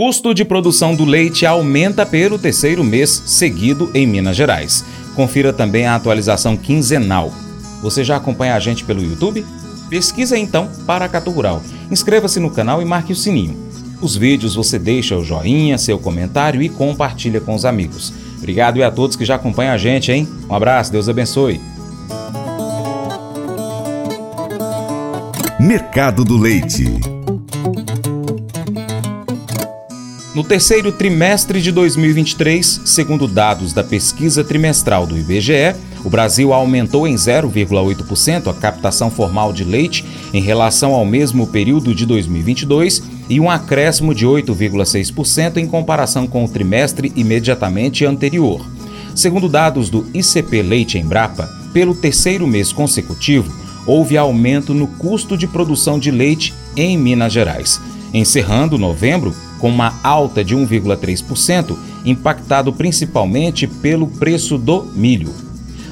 Custo de produção do leite aumenta pelo terceiro mês seguido em Minas Gerais. Confira também a atualização quinzenal. Você já acompanha a gente pelo YouTube? Pesquisa então Paracatu Rural. Inscreva-se no canal e marque o sininho. Os vídeos você deixa o joinha, seu comentário e compartilha com os amigos. Obrigado e a todos que já acompanham a gente, hein? Um abraço, Deus abençoe. Mercado do Leite. No terceiro trimestre de 2023, segundo dados da pesquisa trimestral do IBGE, o Brasil aumentou em 0,8% a captação formal de leite em relação ao mesmo período de 2022 e um acréscimo de 8,6% em comparação com o trimestre imediatamente anterior. Segundo dados do ICP Leite Embrapa, pelo terceiro mês consecutivo, houve aumento no custo de produção de leite em Minas Gerais, encerrando novembro com uma alta de 1,3%, impactado principalmente pelo preço do milho.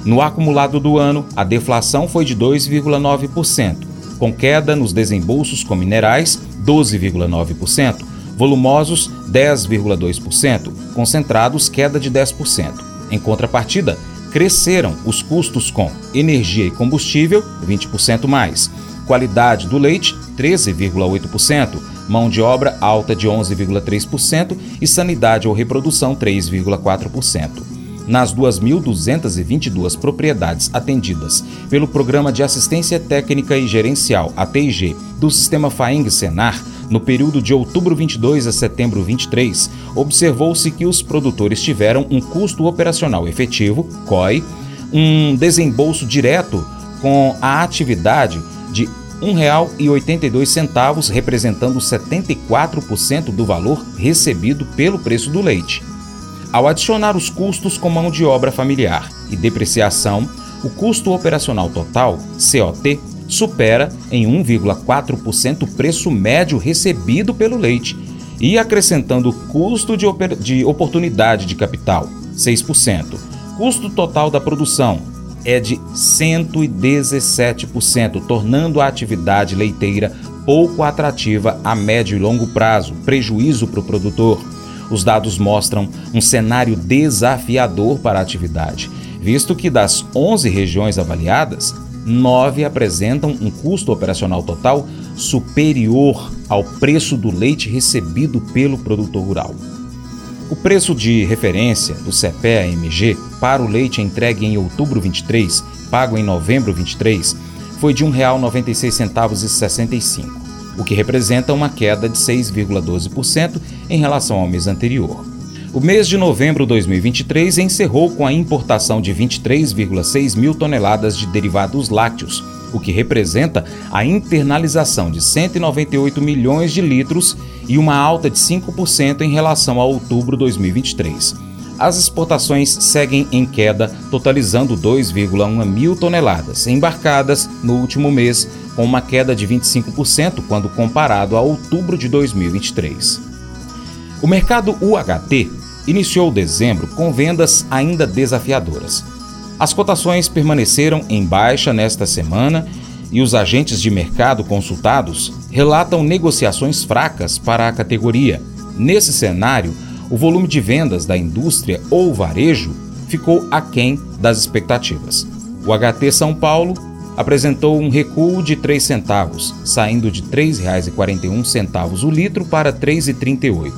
No acumulado do ano, a deflação foi de 2,9%, com queda nos desembolsos com minerais, 12,9%, volumosos, 10,2%, concentrados, queda de 10%. Em contrapartida, cresceram os custos com energia e combustível, 20% mais, qualidade do leite, 13,8%, mão de obra alta de 11,3% e sanidade ou reprodução, 3,4% nas 2.222 propriedades atendidas pelo Programa de Assistência Técnica e Gerencial, ATG, do Sistema FAENG Senar, no período de outubro 22 a setembro 23, observou-se que os produtores tiveram um custo operacional efetivo, COI, um desembolso direto com a atividade de R$ 1,82, representando 74% do valor recebido pelo preço do leite. Ao adicionar os custos com mão de obra familiar e depreciação, o custo operacional total, COT, supera em 1,4% o preço médio recebido pelo leite e acrescentando custo de, de oportunidade de capital, 6%. Custo total da produção é de 117%, tornando a atividade leiteira pouco atrativa a médio e longo prazo, prejuízo para o produtor. Os dados mostram um cenário desafiador para a atividade, visto que das 11 regiões avaliadas, nove apresentam um custo operacional total superior ao preço do leite recebido pelo produtor rural. O preço de referência do CPEA-MG para o leite entregue em outubro 23, pago em novembro 23, foi de R$ 1,96,65 o que representa uma queda de 6,12% em relação ao mês anterior. O mês de novembro de 2023 encerrou com a importação de 23,6 mil toneladas de derivados lácteos, o que representa a internalização de 198 milhões de litros e uma alta de 5% em relação a outubro de 2023. As exportações seguem em queda, totalizando 2,1 mil toneladas embarcadas no último mês, com uma queda de 25% quando comparado a outubro de 2023. O mercado UHT iniciou dezembro com vendas ainda desafiadoras. As cotações permaneceram em baixa nesta semana e os agentes de mercado consultados relatam negociações fracas para a categoria. Nesse cenário, o volume de vendas da indústria ou varejo ficou aquém das expectativas. O HT São Paulo apresentou um recuo de 3 centavos, saindo de R$ 3,41 o litro para R$ 3,38.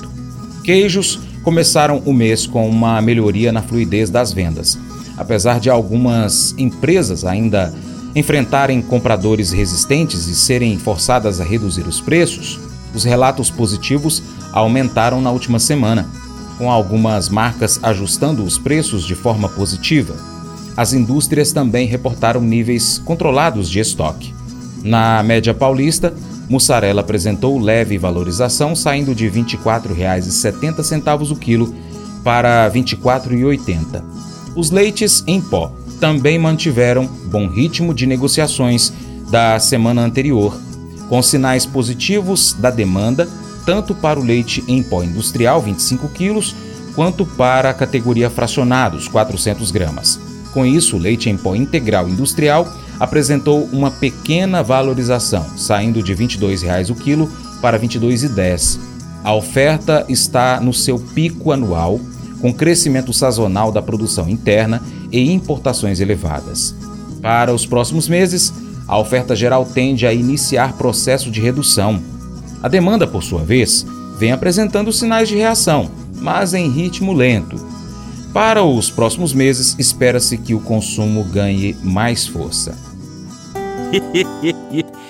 Queijos começaram o mês com uma melhoria na fluidez das vendas. Apesar de algumas empresas ainda enfrentarem compradores resistentes e serem forçadas a reduzir os preços, os relatos positivos aumentaram na última semana, com algumas marcas ajustando os preços de forma positiva as indústrias também reportaram níveis controlados de estoque. Na média paulista, mussarela apresentou leve valorização, saindo de R$ 24,70 o quilo para R$ 24,80. Os leites em pó também mantiveram bom ritmo de negociações da semana anterior, com sinais positivos da demanda tanto para o leite em pó industrial 25 quilos quanto para a categoria fracionados 400 gramas. Com isso, o leite em pó integral industrial apresentou uma pequena valorização, saindo de R$ 22,00 o quilo para R$ 22,10. A oferta está no seu pico anual, com crescimento sazonal da produção interna e importações elevadas. Para os próximos meses, a oferta geral tende a iniciar processo de redução. A demanda, por sua vez, vem apresentando sinais de reação, mas em ritmo lento. Para os próximos meses, espera-se que o consumo ganhe mais força.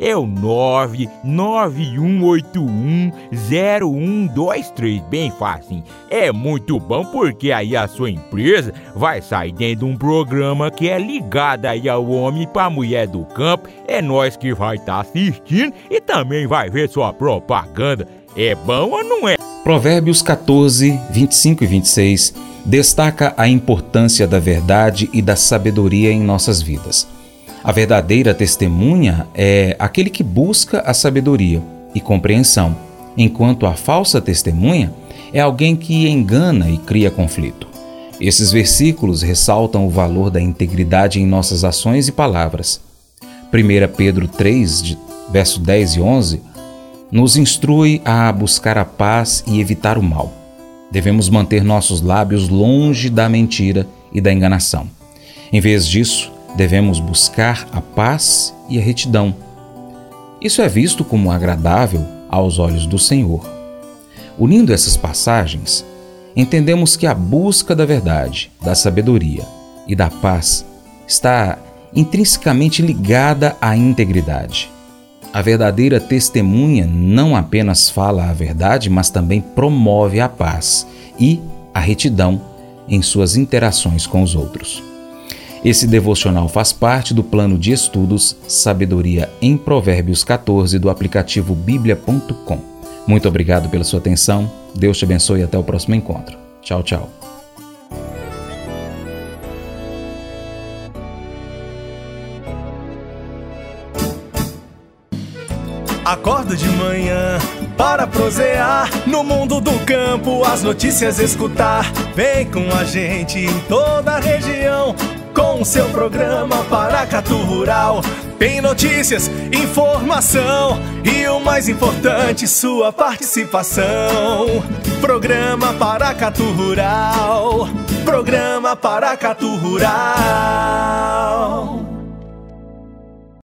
é o 991810123, bem fácil. É muito bom porque aí a sua empresa vai sair dentro de um programa que é ligado aí ao homem para mulher do campo. É nós que vai estar tá assistindo e também vai ver sua propaganda. É bom ou não é? Provérbios 14, 25 e 26 destaca a importância da verdade e da sabedoria em nossas vidas. A verdadeira testemunha é aquele que busca a sabedoria e compreensão, enquanto a falsa testemunha é alguém que engana e cria conflito. Esses versículos ressaltam o valor da integridade em nossas ações e palavras. 1 Pedro 3, verso 10 e 11, nos instrui a buscar a paz e evitar o mal. Devemos manter nossos lábios longe da mentira e da enganação. Em vez disso, devemos buscar a paz e a retidão. Isso é visto como agradável aos olhos do Senhor. Unindo essas passagens, entendemos que a busca da verdade, da sabedoria e da paz está intrinsecamente ligada à integridade. A verdadeira testemunha não apenas fala a verdade, mas também promove a paz e a retidão em suas interações com os outros. Esse devocional faz parte do plano de estudos Sabedoria em Provérbios 14 do aplicativo bíblia.com. Muito obrigado pela sua atenção. Deus te abençoe e até o próximo encontro. Tchau, tchau. Acordo de manhã para prosear no mundo do campo, as notícias escutar. Vem com a gente em toda a região o seu programa Paracatu Rural. Tem notícias, informação e o mais importante, sua participação. Programa Paracatu Rural. Programa Paracatu Rural.